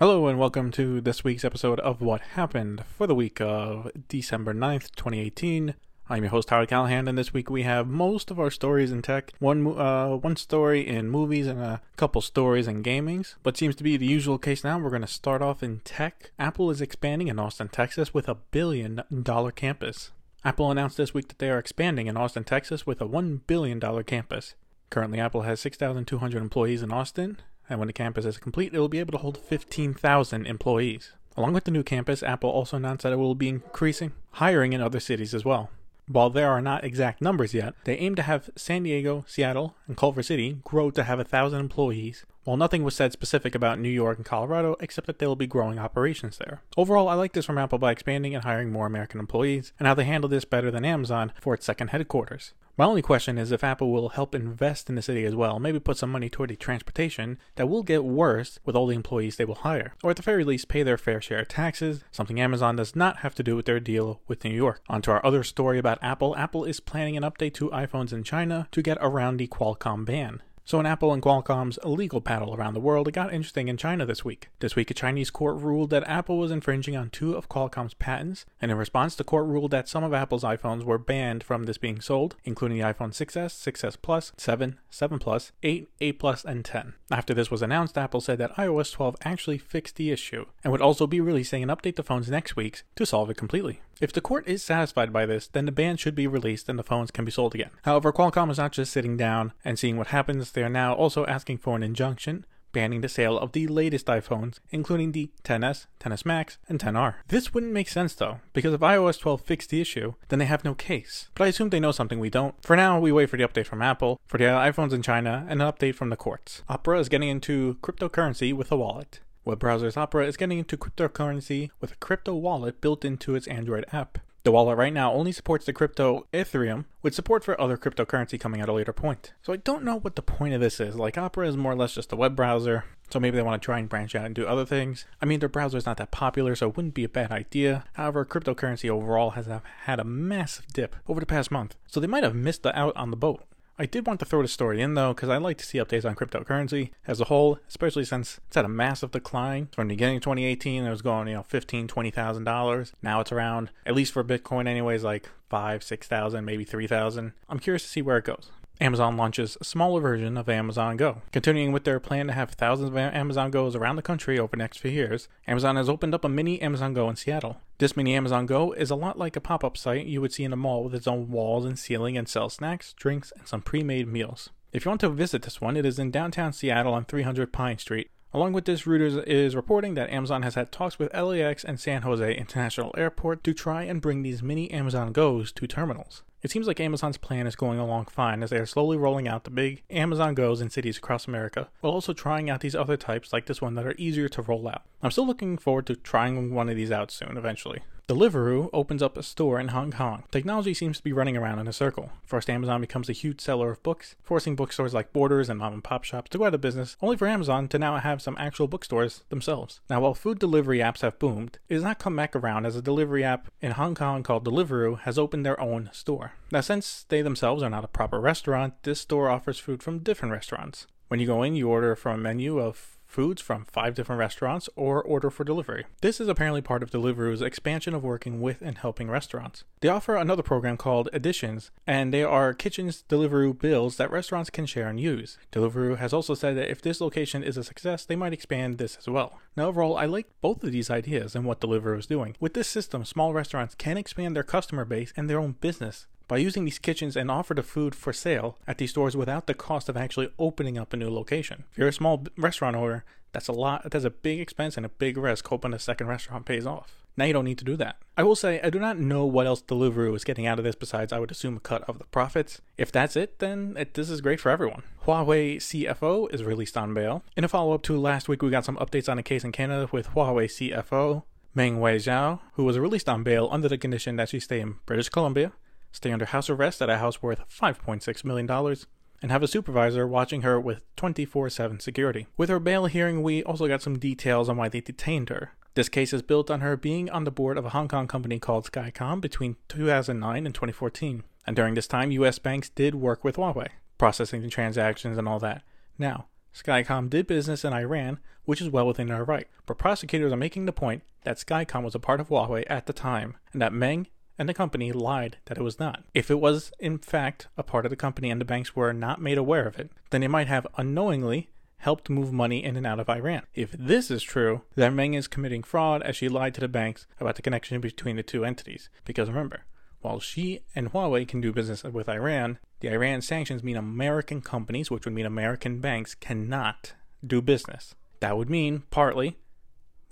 Hello and welcome to this week's episode of What Happened for the week of December 9th, 2018. I'm your host Howard Callahan, and this week we have most of our stories in tech, one uh, one story in movies, and a couple stories in gamings. But seems to be the usual case now. We're going to start off in tech. Apple is expanding in Austin, Texas, with a billion dollar campus. Apple announced this week that they are expanding in Austin, Texas, with a one billion dollar campus. Currently, Apple has 6,200 employees in Austin, and when the campus is complete, it will be able to hold 15,000 employees. Along with the new campus, Apple also announced that it will be increasing hiring in other cities as well. While there are not exact numbers yet, they aim to have San Diego, Seattle, and Culver City grow to have a thousand employees, while nothing was said specific about New York and Colorado except that they will be growing operations there. Overall, I like this from Apple by expanding and hiring more American employees, and how they handle this better than Amazon for its second headquarters. My only question is if Apple will help invest in the city as well, maybe put some money toward the transportation that will get worse with all the employees they will hire, or at the very least pay their fair share of taxes, something Amazon does not have to do with their deal with New York. On to our other story about Apple. Apple is planning an update to iPhones in China to get around the Qualcomm ban. So, in Apple and Qualcomm's legal battle around the world, it got interesting in China this week. This week, a Chinese court ruled that Apple was infringing on two of Qualcomm's patents, and in response, the court ruled that some of Apple's iPhones were banned from this being sold, including the iPhone 6s, 6s Plus, 7, 7 Plus, 8, 8 Plus, and 10. After this was announced, Apple said that iOS 12 actually fixed the issue, and would also be releasing an update to phones next week to solve it completely. If the court is satisfied by this, then the ban should be released and the phones can be sold again. However, Qualcomm is not just sitting down and seeing what happens, they are now also asking for an injunction banning the sale of the latest iPhones, including the 10s, 10s Max, and 10R. This wouldn't make sense though, because if iOS 12 fixed the issue, then they have no case. But I assume they know something we don't. For now, we wait for the update from Apple, for the iPhones in China, and an update from the courts. Opera is getting into cryptocurrency with a wallet. Web browsers Opera is getting into cryptocurrency with a crypto wallet built into its Android app. The wallet right now only supports the crypto Ethereum, with support for other cryptocurrency coming at a later point. So I don't know what the point of this is. Like Opera is more or less just a web browser, so maybe they want to try and branch out and do other things. I mean, their browser is not that popular, so it wouldn't be a bad idea. However, cryptocurrency overall has had a massive dip over the past month, so they might have missed the out on the boat. I did want to throw the story in though, because I like to see updates on cryptocurrency as a whole, especially since it's had a massive decline. From the beginning of 2018, it was going, you know, fifteen, twenty thousand dollars. Now it's around, at least for Bitcoin, anyways, like five, six thousand, maybe three thousand. I'm curious to see where it goes. Amazon launches a smaller version of Amazon Go. Continuing with their plan to have thousands of Amazon Go's around the country over the next few years, Amazon has opened up a mini Amazon Go in Seattle. This mini Amazon Go is a lot like a pop up site you would see in a mall with its own walls and ceiling and sells snacks, drinks, and some pre made meals. If you want to visit this one, it is in downtown Seattle on 300 Pine Street. Along with this, Reuters is reporting that Amazon has had talks with LAX and San Jose International Airport to try and bring these mini Amazon Goes to terminals. It seems like Amazon's plan is going along fine as they are slowly rolling out the big Amazon Goes in cities across America, while also trying out these other types like this one that are easier to roll out. I'm still looking forward to trying one of these out soon, eventually. Deliveroo opens up a store in Hong Kong. Technology seems to be running around in a circle. First, Amazon becomes a huge seller of books, forcing bookstores like Borders and mom and pop shops to go out of business, only for Amazon to now have some actual bookstores themselves. Now, while food delivery apps have boomed, it has not come back around as a delivery app in Hong Kong called Deliveroo has opened their own store. Now, since they themselves are not a proper restaurant, this store offers food from different restaurants. When you go in, you order from a menu of foods from five different restaurants or order for delivery. This is apparently part of Deliveroo's expansion of working with and helping restaurants. They offer another program called Editions, and they are kitchens Deliveroo bills that restaurants can share and use. Deliveroo has also said that if this location is a success, they might expand this as well. Now, overall, I like both of these ideas and what Deliveroo is doing. With this system, small restaurants can expand their customer base and their own business by using these kitchens and offer the food for sale at these stores without the cost of actually opening up a new location. If you're a small restaurant owner, that's a lot, that's a big expense and a big risk hoping a second restaurant pays off. Now you don't need to do that. I will say, I do not know what else Deliveroo is getting out of this besides, I would assume, a cut of the profits. If that's it, then it, this is great for everyone. Huawei CFO is released on bail. In a follow up to last week, we got some updates on a case in Canada with Huawei CFO Meng Wanzhou, who was released on bail under the condition that she stay in British Columbia stay under house arrest at a house worth $5.6 million, and have a supervisor watching her with 24 7 security. With her bail hearing, we also got some details on why they detained her. This case is built on her being on the board of a Hong Kong company called Skycom between 2009 and 2014. And during this time, US banks did work with Huawei, processing the transactions and all that. Now, Skycom did business in Iran, which is well within their right, but prosecutors are making the point that Skycom was a part of Huawei at the time, and that Meng and the company lied that it was not. If it was, in fact, a part of the company and the banks were not made aware of it, then they might have unknowingly helped move money in and out of Iran. If this is true, then Meng is committing fraud as she lied to the banks about the connection between the two entities. Because remember, while she and Huawei can do business with Iran, the Iran sanctions mean American companies, which would mean American banks, cannot do business. That would mean, partly,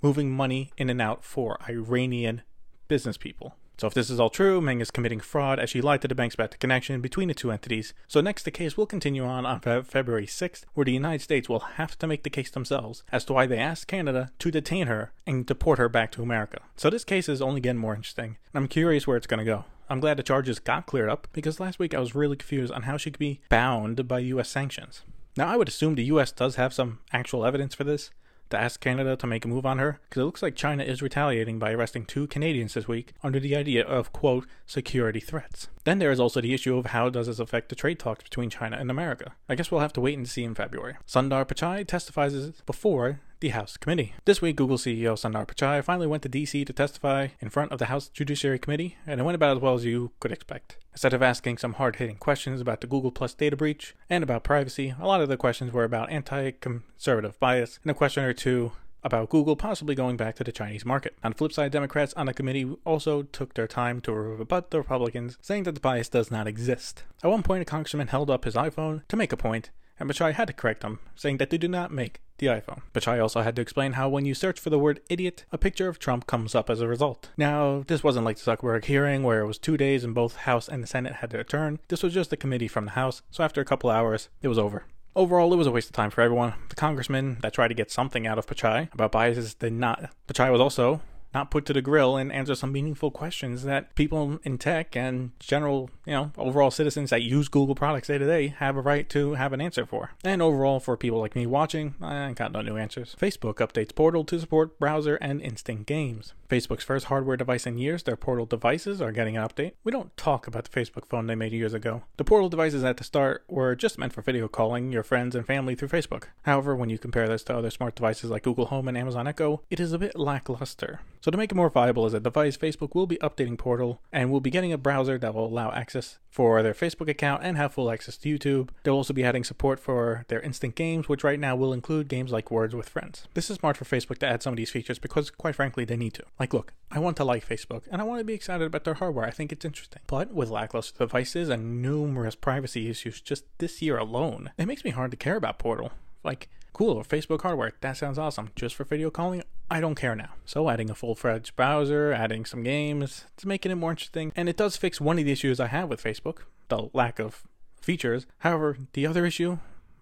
moving money in and out for Iranian business people. So if this is all true, Meng is committing fraud as she lied to the banks about the connection between the two entities. So next, the case will continue on on Fe- February 6th, where the United States will have to make the case themselves as to why they asked Canada to detain her and deport her back to America. So this case is only getting more interesting. And I'm curious where it's going to go. I'm glad the charges got cleared up because last week I was really confused on how she could be bound by US sanctions. Now, I would assume the US does have some actual evidence for this, to ask Canada to make a move on her because it looks like China is retaliating by arresting two Canadians this week under the idea of, quote, security threats. Then there is also the issue of how does this affect the trade talks between China and America. I guess we'll have to wait and see in February. Sundar Pichai testifies before the House Committee. This week, Google CEO Sundar Pichai finally went to DC to testify in front of the House Judiciary Committee, and it went about as well as you could expect. Instead of asking some hard hitting questions about the Google Plus data breach and about privacy, a lot of the questions were about anti conservative bias and a question or two about Google possibly going back to the Chinese market. On the flip side, Democrats on the committee also took their time to rebut the Republicans, saying that the bias does not exist. At one point, a congressman held up his iPhone to make a point, and Pichai had to correct him, saying that they do not make the iPhone. Pichai also had to explain how when you search for the word idiot, a picture of Trump comes up as a result. Now, this wasn't like the Zuckerberg hearing where it was two days and both House and the Senate had their turn. This was just a committee from the House, so after a couple hours, it was over. Overall, it was a waste of time for everyone. The congressman that tried to get something out of Pichai about biases did not. Pichai was also not put to the grill and answer some meaningful questions that people in tech and general, you know, overall citizens that use Google products day to day have a right to have an answer for. And overall, for people like me watching, I got no new answers. Facebook updates Portal to support browser and instant games. Facebook's first hardware device in years, their Portal devices are getting an update. We don't talk about the Facebook phone they made years ago. The Portal devices at the start were just meant for video calling your friends and family through Facebook. However, when you compare this to other smart devices like Google Home and Amazon Echo, it is a bit lackluster. So to make it more viable as a device, Facebook will be updating Portal and will be getting a browser that will allow access for their Facebook account and have full access to YouTube. They'll also be adding support for their instant games, which right now will include games like Words with Friends. This is smart for Facebook to add some of these features because, quite frankly, they need to. Like, look, I want to like Facebook and I want to be excited about their hardware. I think it's interesting. But with lackluster devices and numerous privacy issues just this year alone, it makes me hard to care about Portal. Like, cool, Facebook hardware, that sounds awesome. Just for video calling, I don't care now. So adding a full-fledged browser, adding some games, it's making it more interesting. And it does fix one of the issues I have with Facebook, the lack of features. However, the other issue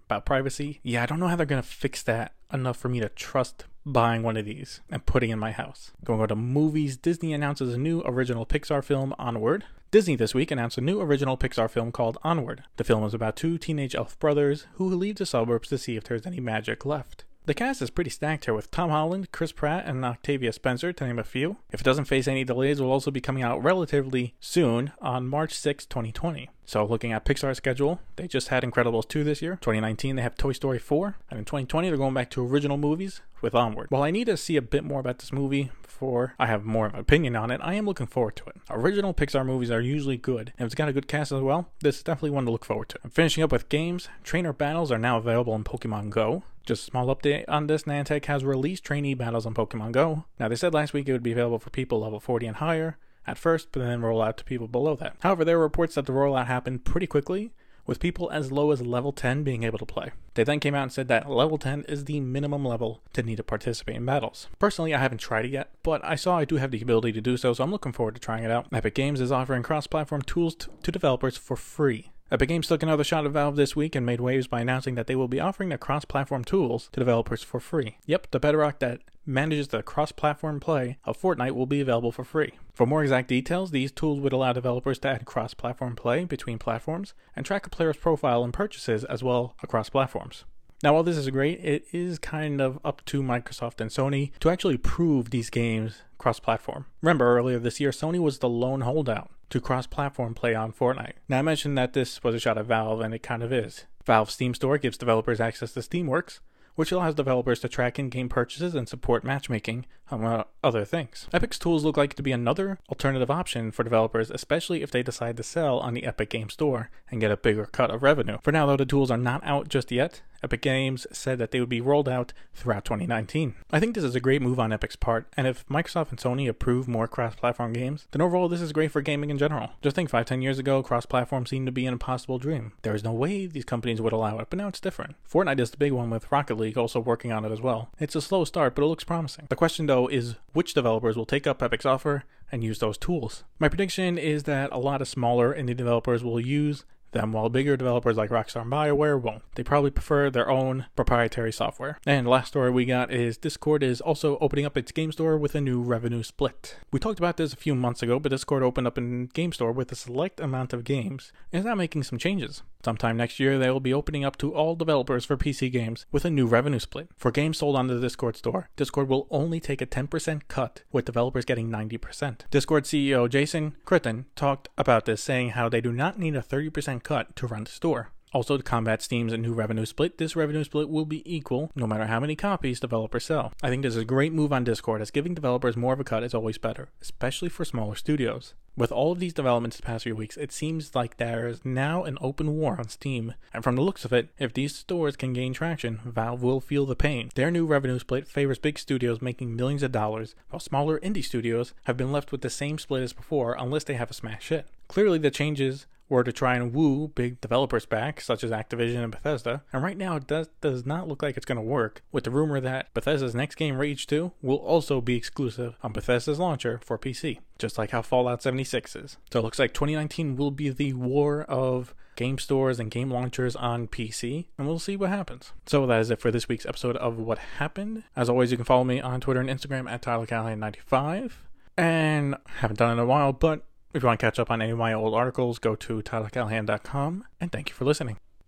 about privacy, yeah, I don't know how they're going to fix that enough for me to trust buying one of these and putting in my house. Going to to movies, Disney announces a new original Pixar film, Onward. Disney this week announced a new original Pixar film called Onward. The film is about two teenage elf brothers who leave the suburbs to see if there's any magic left. The cast is pretty stacked here with Tom Holland, Chris Pratt, and Octavia Spencer, to name a few. If it doesn't face any delays, will also be coming out relatively soon on March 6, 2020. So, looking at Pixar's schedule, they just had Incredibles 2 this year. 2019, they have Toy Story 4. And in 2020, they're going back to original movies with Onward. While I need to see a bit more about this movie before I have more of an opinion on it, I am looking forward to it. Original Pixar movies are usually good, and it's got a good cast as well, this is definitely one to look forward to. Finishing up with games. Trainer battles are now available in Pokemon Go. Just a small update on this, Niantic has released trainee battles on Pokemon Go. Now, they said last week it would be available for people level 40 and higher at first, but then roll out to people below that. However, there were reports that the rollout happened pretty quickly, with people as low as level 10 being able to play. They then came out and said that level 10 is the minimum level to need to participate in battles. Personally, I haven't tried it yet, but I saw I do have the ability to do so, so I'm looking forward to trying it out. Epic Games is offering cross platform tools t- to developers for free. Epic Games took another shot at Valve this week and made waves by announcing that they will be offering their cross platform tools to developers for free. Yep, the bedrock that manages the cross platform play of Fortnite will be available for free. For more exact details, these tools would allow developers to add cross platform play between platforms and track a player's profile and purchases as well across platforms. Now, while this is great, it is kind of up to Microsoft and Sony to actually prove these games cross platform. Remember, earlier this year, Sony was the lone holdout to cross platform play on Fortnite. Now, I mentioned that this was a shot at Valve, and it kind of is. Valve's Steam Store gives developers access to Steamworks, which allows developers to track in game purchases and support matchmaking, among other things. Epic's tools look like to be another alternative option for developers, especially if they decide to sell on the Epic Game Store and get a bigger cut of revenue. For now, though, the tools are not out just yet, Epic Games said that they would be rolled out throughout 2019. I think this is a great move on Epic's part, and if Microsoft and Sony approve more cross platform games, then overall this is great for gaming in general. Just think 5 10 years ago, cross platform seemed to be an impossible dream. There was no way these companies would allow it, but now it's different. Fortnite is the big one with Rocket League also working on it as well. It's a slow start, but it looks promising. The question though is which developers will take up Epic's offer and use those tools. My prediction is that a lot of smaller indie developers will use them, while bigger developers like Rockstar and BioWare won't. They probably prefer their own proprietary software. And last story we got is Discord is also opening up its game store with a new revenue split. We talked about this a few months ago, but Discord opened up a game store with a select amount of games and is now making some changes. Sometime next year, they will be opening up to all developers for PC games with a new revenue split. For games sold on the Discord store, Discord will only take a 10% cut, with developers getting 90%. Discord CEO Jason Citron talked about this, saying how they do not need a 30% cut to run the store. Also, to combat Steam's new revenue split, this revenue split will be equal no matter how many copies developers sell. I think this is a great move on Discord, as giving developers more of a cut is always better, especially for smaller studios. With all of these developments the past few weeks, it seems like there is now an open war on Steam, and from the looks of it, if these stores can gain traction, Valve will feel the pain. Their new revenue split favors big studios making millions of dollars, while smaller indie studios have been left with the same split as before unless they have a smash hit. Clearly, the changes were to try and woo big developers back, such as Activision and Bethesda. And right now, it does, does not look like it's going to work, with the rumor that Bethesda's next game, Rage 2, will also be exclusive on Bethesda's launcher for PC, just like how Fallout 76 is. So it looks like 2019 will be the war of game stores and game launchers on PC, and we'll see what happens. So that is it for this week's episode of What Happened. As always, you can follow me on Twitter and Instagram at TylerCallahan95. And haven't done it in a while, but if you want to catch up on any of my old articles, go to tylercallahan.com, and thank you for listening.